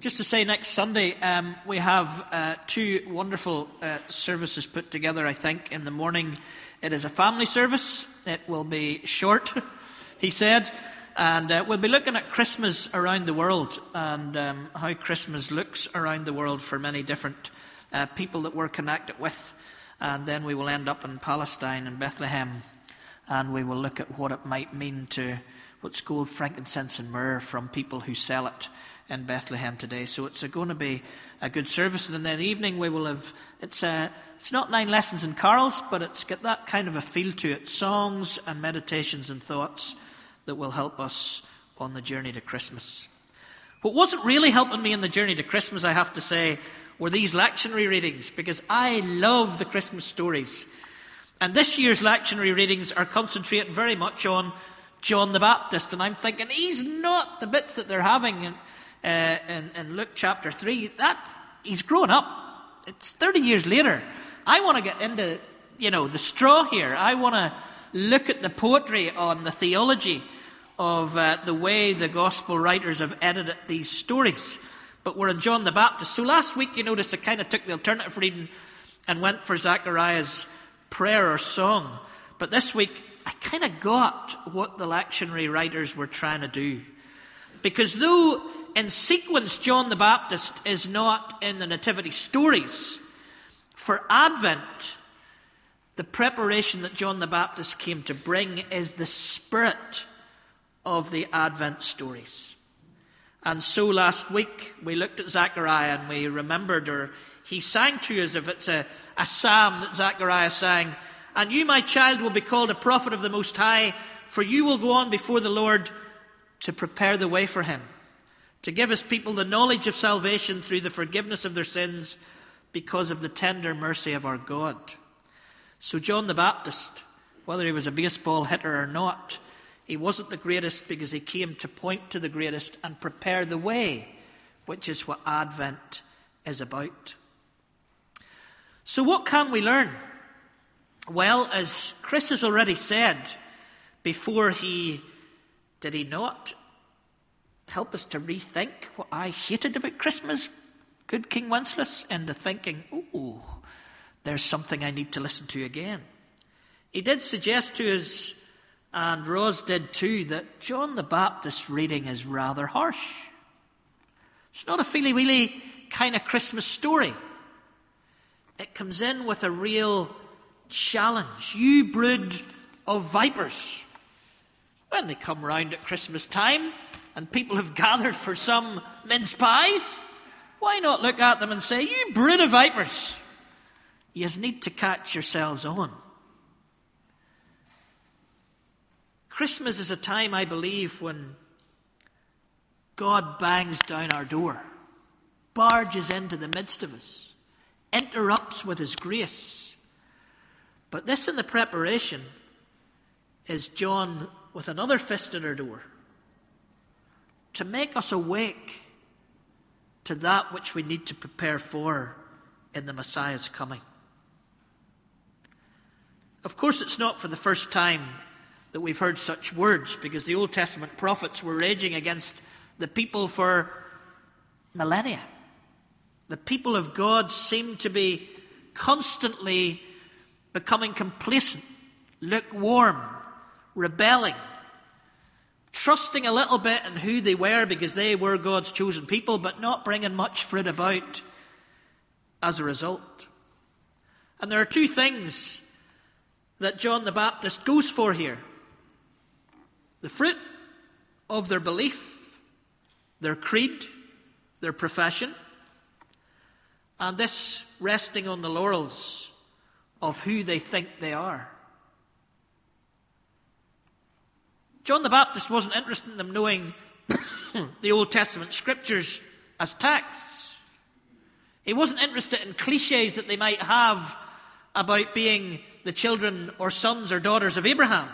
Just to say, next Sunday, um, we have uh, two wonderful uh, services put together, I think. In the morning, it is a family service. It will be short, he said. And uh, we'll be looking at Christmas around the world and um, how Christmas looks around the world for many different uh, people that we're connected with. And then we will end up in Palestine and Bethlehem. And we will look at what it might mean to what's called frankincense and myrrh from people who sell it in Bethlehem today. So it's going to be a good service. And then in the evening we will have, it's, uh, it's not nine lessons and carols, but it's got that kind of a feel to it songs and meditations and thoughts that will help us on the journey to Christmas. What wasn't really helping me in the journey to Christmas, I have to say, were these lectionary readings, because I love the Christmas stories. And this year's lectionary readings are concentrating very much on John the Baptist, and I'm thinking he's not the bits that they're having in, uh, in, in Luke chapter 3. That, he's grown up. It's 30 years later. I want to get into, you know, the straw here. I want to look at the poetry on the theology of uh, the way the gospel writers have edited these stories. But we're in John the Baptist. So last week, you noticed I kind of took the alternative reading and went for Zechariah's prayer or song. But this week, I kind of got what the lectionary writers were trying to do. Because though in sequence John the Baptist is not in the nativity stories, for Advent, the preparation that John the Baptist came to bring is the spirit of the Advent stories. And so last week we looked at Zechariah and we remembered, or he sang to us, if it's a, a psalm that Zechariah sang, and you, my child, will be called a prophet of the Most High, for you will go on before the Lord to prepare the way for him, to give his people the knowledge of salvation through the forgiveness of their sins because of the tender mercy of our God. So, John the Baptist, whether he was a baseball hitter or not, he wasn't the greatest because he came to point to the greatest and prepare the way, which is what Advent is about. So, what can we learn? Well, as Chris has already said, before he did he not help us to rethink what I hated about Christmas, good King Wenceslas, into thinking, ooh, there's something I need to listen to again. He did suggest to us, and Rose did too, that John the Baptist's reading is rather harsh. It's not a feely weely kind of Christmas story. It comes in with a real challenge. You brood of vipers. When they come round at Christmas time and people have gathered for some mince pies, why not look at them and say, You brood of vipers? You need to catch yourselves on. Christmas is a time, I believe, when God bangs down our door, barges into the midst of us, interrupts with His grace. But this in the preparation is John with another fist at our door to make us awake to that which we need to prepare for in the Messiah's coming. Of course, it's not for the first time that we've heard such words because the Old Testament prophets were raging against the people for millennia. The people of God seem to be constantly becoming complacent, lukewarm, rebelling, trusting a little bit in who they were because they were God's chosen people, but not bringing much fruit about as a result. And there are two things that John the Baptist goes for here the fruit of their belief, their creed, their profession, and this resting on the laurels of who they think they are. John the Baptist wasn't interested in them knowing the Old Testament scriptures as texts. He wasn't interested in cliches that they might have about being the children or sons or daughters of Abraham.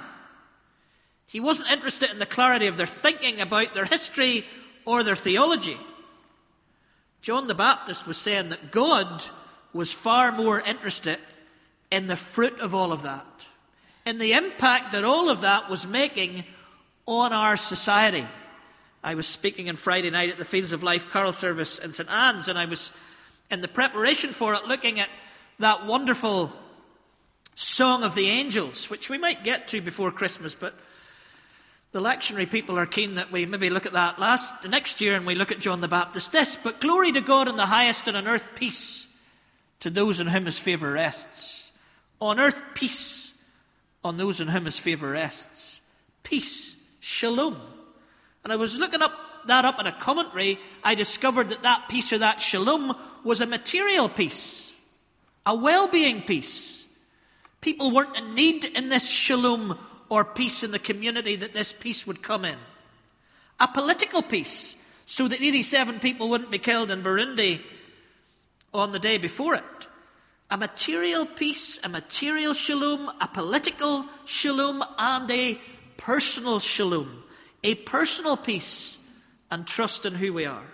He wasn't interested in the clarity of their thinking about their history or their theology. John the Baptist was saying that God was far more interested in the fruit of all of that, in the impact that all of that was making on our society. I was speaking on Friday night at the Fields of Life Carol service in St Anne's, and I was in the preparation for it looking at that wonderful Song of the Angels, which we might get to before Christmas, but the lectionary people are keen that we maybe look at that last next year and we look at John the Baptist. This, but glory to God in the highest and on earth peace to those in whom his favour rests. On earth peace on those in whom his favour rests. Peace, shalom. And I was looking up that up in a commentary, I discovered that that peace or that shalom was a material peace, a well being peace. People weren't in need in this shalom or peace in the community that this peace would come in. A political peace, so that 87 people wouldn't be killed in Burundi on the day before it. A material peace, a material shalom, a political shalom, and a personal shalom. A personal peace and trust in who we are.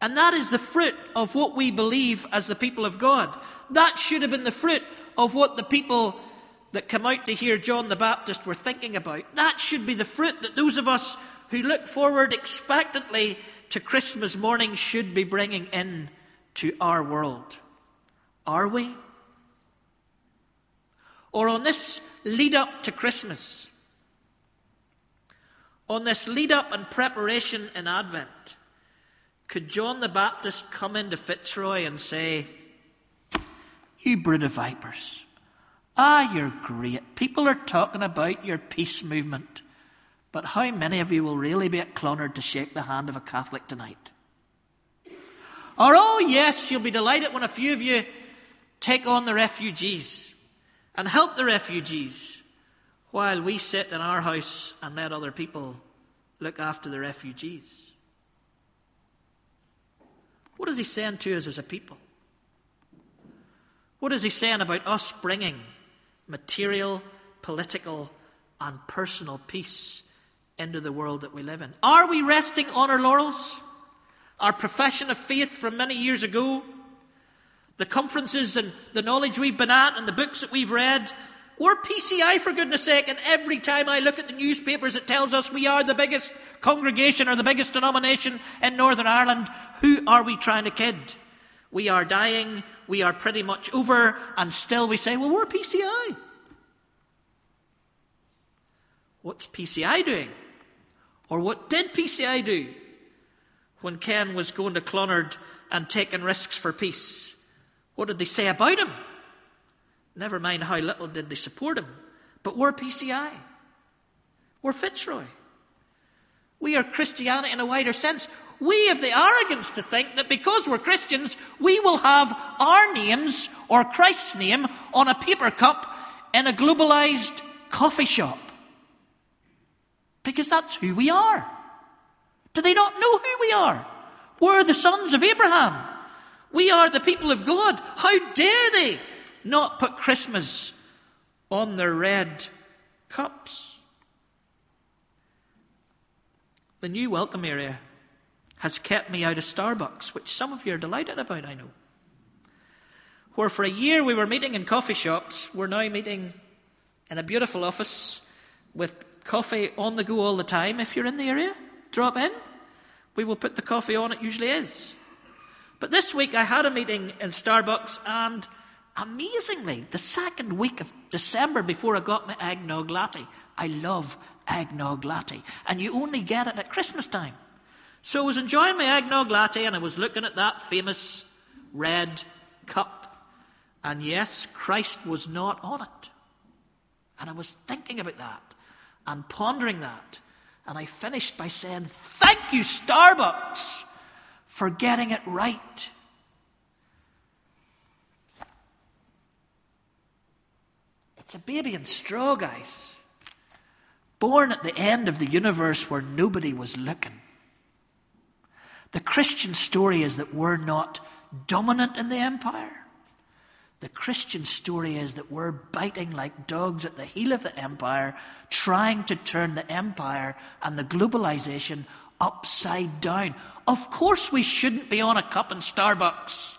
And that is the fruit of what we believe as the people of God. That should have been the fruit of what the people that come out to hear John the Baptist were thinking about. That should be the fruit that those of us who look forward expectantly to Christmas morning should be bringing in to our world. Are we? Or on this lead up to Christmas, on this lead up and preparation in Advent, could John the Baptist come into Fitzroy and say, You brood of vipers, ah, you're great. People are talking about your peace movement. But how many of you will really be at Clonard to shake the hand of a Catholic tonight? Or, oh, yes, you'll be delighted when a few of you take on the refugees and help the refugees while we sit in our house and let other people look after the refugees. What is he saying to us as a people? What is he saying about us bringing material, political, and personal peace into the world that we live in? Are we resting on our laurels? Our profession of faith from many years ago? The conferences and the knowledge we've been at and the books that we've read we're PCI, for goodness sake, and every time I look at the newspapers, it tells us we are the biggest congregation or the biggest denomination in Northern Ireland. Who are we trying to kid? We are dying, we are pretty much over, and still we say, well, we're PCI. What's PCI doing? Or what did PCI do when Ken was going to Clonard and taking risks for peace? What did they say about him? Never mind how little did they support him. But we're PCI. We're Fitzroy. We are Christianity in a wider sense. We have the arrogance to think that because we're Christians, we will have our names or Christ's name on a paper cup in a globalized coffee shop. Because that's who we are. Do they not know who we are? We're the sons of Abraham. We are the people of God. How dare they not put Christmas on their red cups. The new welcome area has kept me out of Starbucks, which some of you are delighted about, I know. Where for a year we were meeting in coffee shops, we're now meeting in a beautiful office with coffee on the go all the time. If you're in the area, drop in. We will put the coffee on, it usually is. But this week I had a meeting in Starbucks and Amazingly, the second week of December before I got my eggnog latte, I love eggnog latte, and you only get it at Christmas time. So I was enjoying my eggnog latte and I was looking at that famous red cup. And yes, Christ was not on it. And I was thinking about that and pondering that. And I finished by saying, Thank you, Starbucks, for getting it right. It's a baby in straw, guys. Born at the end of the universe where nobody was looking. The Christian story is that we're not dominant in the empire. The Christian story is that we're biting like dogs at the heel of the empire, trying to turn the empire and the globalization upside down. Of course, we shouldn't be on a cup in Starbucks.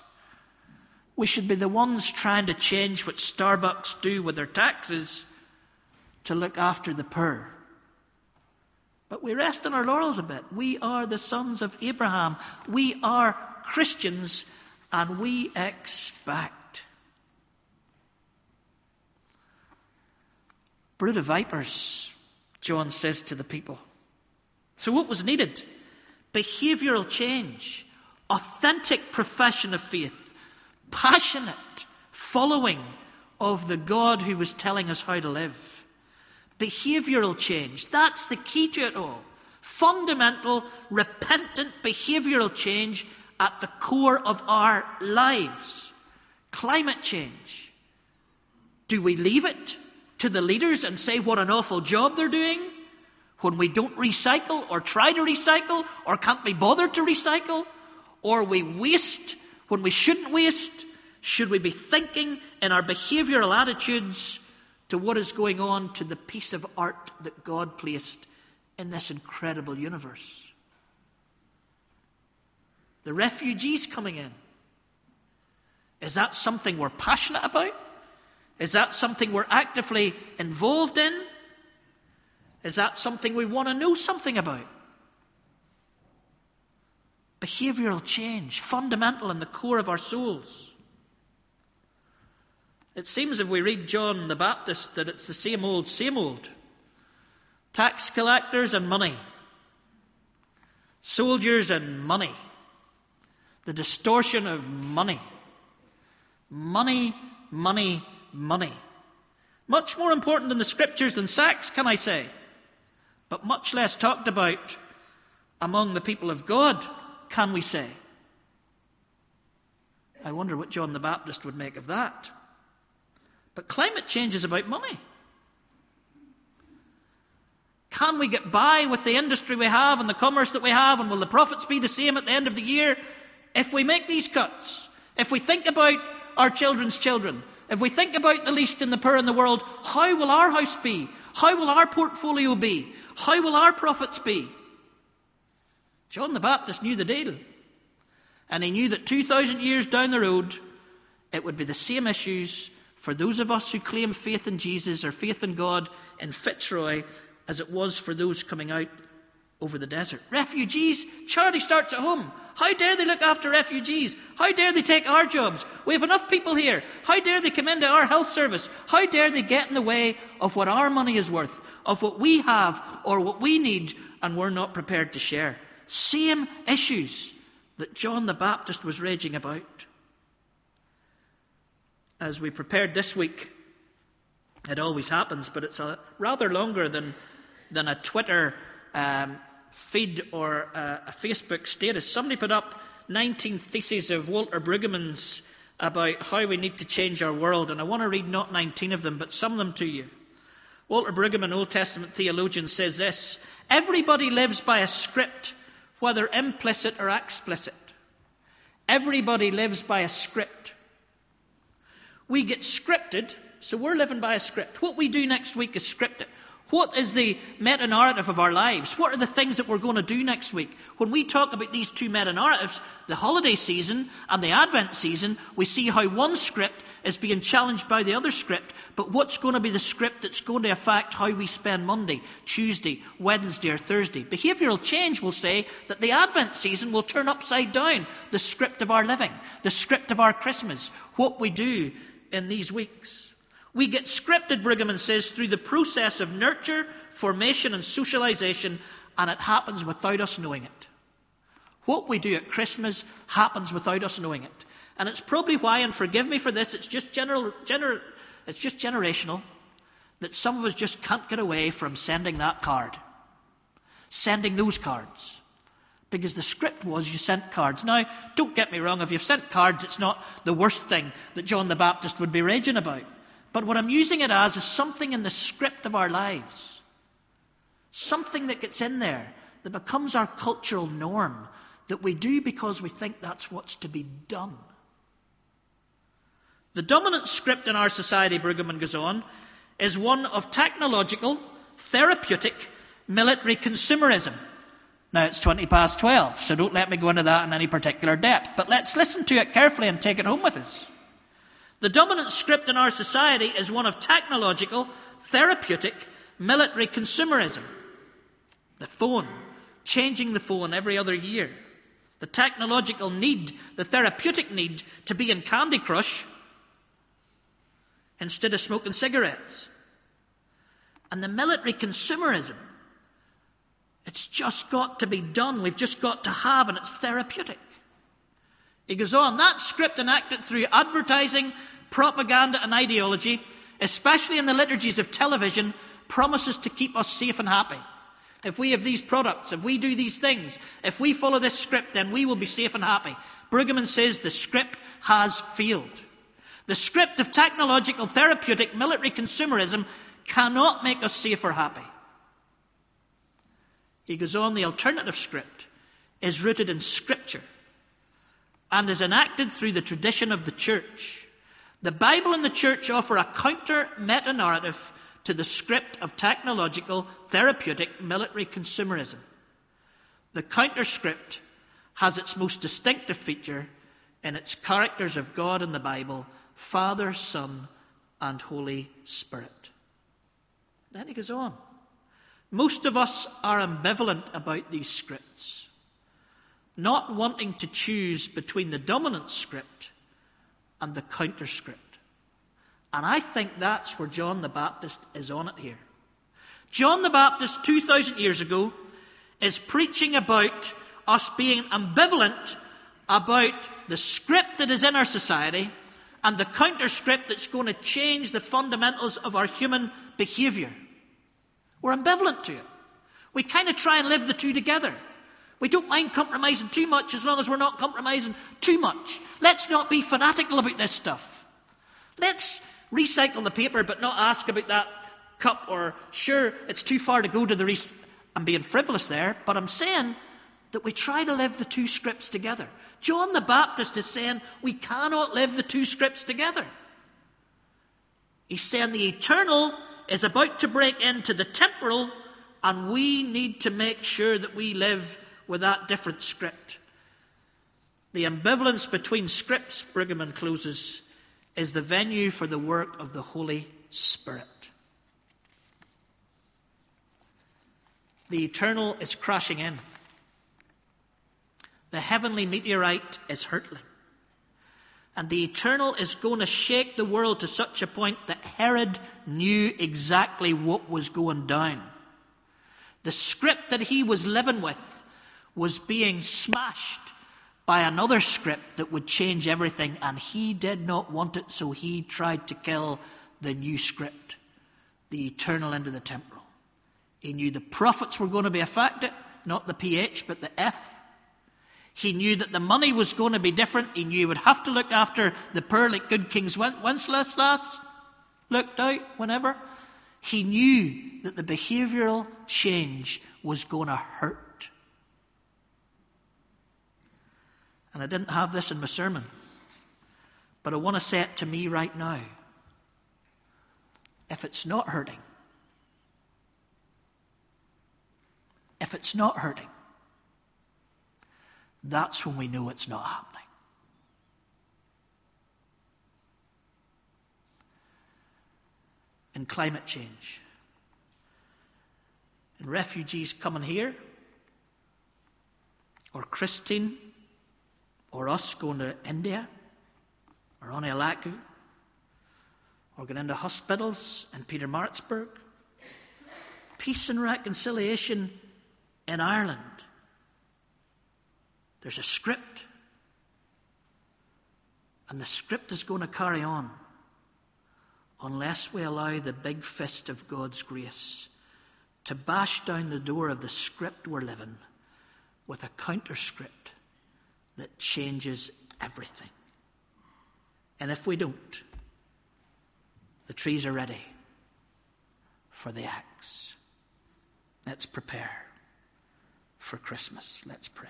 We should be the ones trying to change what Starbucks do with their taxes to look after the poor. But we rest on our laurels a bit. We are the sons of Abraham. We are Christians, and we expect. Brood of vipers, John says to the people. So, what was needed? Behavioral change, authentic profession of faith, passionate following of the God who was telling us how to live. Behavioral change. That's the key to it all. Fundamental, repentant behavioral change at the core of our lives. Climate change. Do we leave it to the leaders and say what an awful job they're doing when we don't recycle or try to recycle or can't be bothered to recycle? Or we waste when we shouldn't waste? Should we be thinking in our behavioral attitudes to what is going on to the piece of art that God placed in this incredible universe? The refugees coming in. Is that something we're passionate about? Is that something we're actively involved in? Is that something we want to know something about? Behavioral change, fundamental in the core of our souls. It seems if we read John the Baptist that it's the same old, same old. Tax collectors and money, soldiers and money, the distortion of money. Money, money, money. Much more important in the scriptures than sex, can I say? But much less talked about among the people of God, can we say? I wonder what John the Baptist would make of that. But climate change is about money. Can we get by with the industry we have and the commerce that we have? And will the profits be the same at the end of the year if we make these cuts? If we think about our children's children, if we think about the least and the poor in the world, how will our house be? How will our portfolio be? How will our profits be? John the Baptist knew the deal. And he knew that 2,000 years down the road, it would be the same issues for those of us who claim faith in Jesus or faith in God in Fitzroy as it was for those coming out over the desert. Refugees, charity starts at home. How dare they look after refugees? How dare they take our jobs? We have enough people here. How dare they come into our health service? How dare they get in the way of what our money is worth, of what we have or what we need, and we're not prepared to share? Same issues that John the Baptist was raging about as we prepared this week, it always happens, but it's a, rather longer than, than a Twitter um, feed or a, a, Facebook status. Somebody put up 19 theses of Walter Brueggemann's about how we need to change our world, and I want to read not 19 of them, but some of them to you. Walter Brueggemann, Old Testament theologian, says this Everybody lives by a script, whether implicit or explicit. Everybody lives by a script. We get scripted, so we're living by a script. What we do next week is scripted. What is the meta narrative of our lives? What are the things that we're going to do next week? When we talk about these two meta narratives, the holiday season and the Advent season, we see how one script is being challenged by the other script. But what's going to be the script that's going to affect how we spend Monday, Tuesday, Wednesday, or Thursday? Behavioral change will say that the Advent season will turn upside down the script of our living, the script of our Christmas, what we do in these weeks. We get scripted, Brueggemann says, through the process of nurture, formation, and socialization, and it happens without us knowing it. What we do at Christmas happens without us knowing it. And it's probably why, and forgive me for this, it's just, general, general, it's just generational, that some of us just can't get away from sending that card, sending those cards because the script was you sent cards. Now, don't get me wrong, if you've sent cards, it's not the worst thing that John the Baptist would be raging about. But what I'm using it as is something in the script of our lives, something that gets in there that becomes our cultural norm that we do because we think that's what's to be done. The dominant script in our society, Brueggemann goes on, is one of technological, therapeutic, military consumerism. Now it's 20 past 12, so don't let me go into that in any particular depth, but let's listen to it carefully and take it home with us. The dominant script in our society is one of technological, therapeutic, military consumerism. The phone, changing the phone every other year. The technological need, the therapeutic need to be in Candy Crush instead of smoking cigarettes. And the military consumerism. It's just got to be done. We've just got to have, and it's therapeutic. He goes on, that script enacted through advertising, propaganda, and ideology, especially in the liturgies of television, promises to keep us safe and happy. If we have these products, if we do these things, if we follow this script, then we will be safe and happy. Brueggemann says the script has failed. The script of technological, therapeutic, military consumerism cannot make us safe or happy. He goes on, the alternative script is rooted in Scripture and is enacted through the tradition of the church. The Bible and the church offer a counter meta narrative to the script of technological, therapeutic, military consumerism. The counter script has its most distinctive feature in its characters of God in the Bible Father, Son, and Holy Spirit. Then he goes on. Most of us are ambivalent about these scripts, not wanting to choose between the dominant script and the counter script. And I think that's where John the Baptist is on it here. John the Baptist, 2,000 years ago, is preaching about us being ambivalent about the script that is in our society and the counter script that's going to change the fundamentals of our human behavior. We're ambivalent to it. We kind of try and live the two together. We don't mind compromising too much as long as we're not compromising too much. Let's not be fanatical about this stuff. Let's recycle the paper but not ask about that cup or sure it's too far to go to the rec- I'm being frivolous there, but I'm saying that we try to live the two scripts together. John the Baptist is saying we cannot live the two scripts together. He's saying the eternal is about to break into the temporal, and we need to make sure that we live with that different script. The ambivalence between scripts, Brueggemann closes, is the venue for the work of the Holy Spirit. The eternal is crashing in. The heavenly meteorite is hurtling. And the eternal is going to shake the world to such a point that Herod knew exactly what was going down. The script that he was living with was being smashed by another script that would change everything, and he did not want it, so he tried to kill the new script, the eternal into the temporal. He knew the profits were going to be affected, not the PH, but the F. He knew that the money was going to be different. He knew he would have to look after the poor like good King's Wenceslas last looked out whenever. He knew that the behavioral change was going to hurt. And I didn't have this in my sermon, but I want to say it to me right now. If it's not hurting, if it's not hurting, that's when we know it's not happening. In climate change, in refugees coming here, or Christine, or us going to India, or Onialaku, or going into hospitals in Peter Pietermaritzburg, peace and reconciliation in Ireland. There's a script. And the script is going to carry on unless we allow the big fist of God's grace to bash down the door of the script we're living with a counterscript that changes everything. And if we don't, the trees are ready for the axe. Let's prepare for Christmas. Let's pray.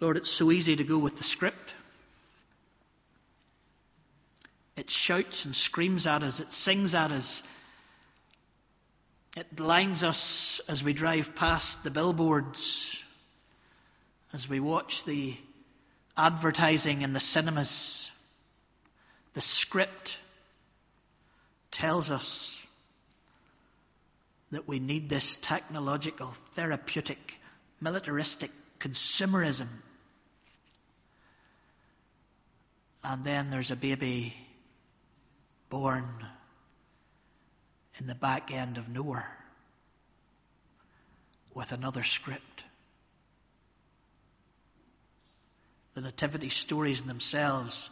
Lord, it's so easy to go with the script. It shouts and screams at us, it sings at us, it blinds us as we drive past the billboards, as we watch the advertising in the cinemas, The script tells us that we need this technological, therapeutic, militaristic consumerism. And then there's a baby born in the back end of nowhere with another script. The nativity stories themselves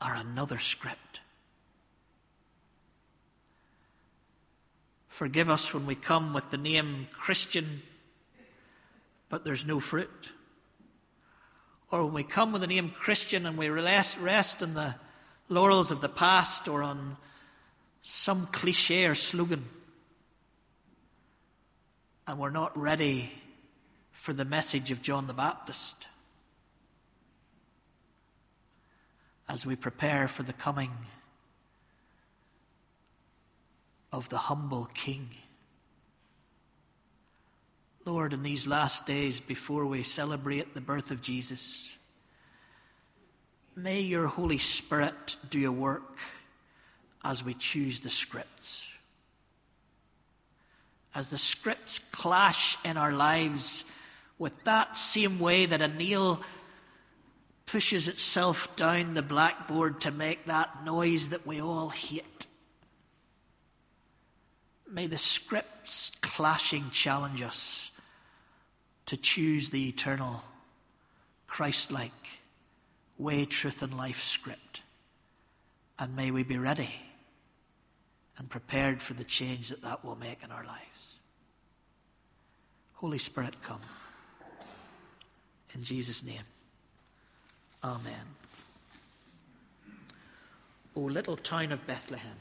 are another script. Forgive us when we come with the name Christian, but there's no fruit. Or when we come with the name Christian and we rest, rest in the laurels of the past or on some cliche or slogan, and we're not ready for the message of John the Baptist as we prepare for the coming of the humble King. Lord, in these last days before we celebrate the birth of Jesus, may your Holy Spirit do a work as we choose the scripts. As the scripts clash in our lives with that same way that a nail pushes itself down the blackboard to make that noise that we all hate. May the scripts clashing challenge us to choose the eternal, Christ like way, truth, and life script. And may we be ready and prepared for the change that that will make in our lives. Holy Spirit, come. In Jesus' name, Amen. O little town of Bethlehem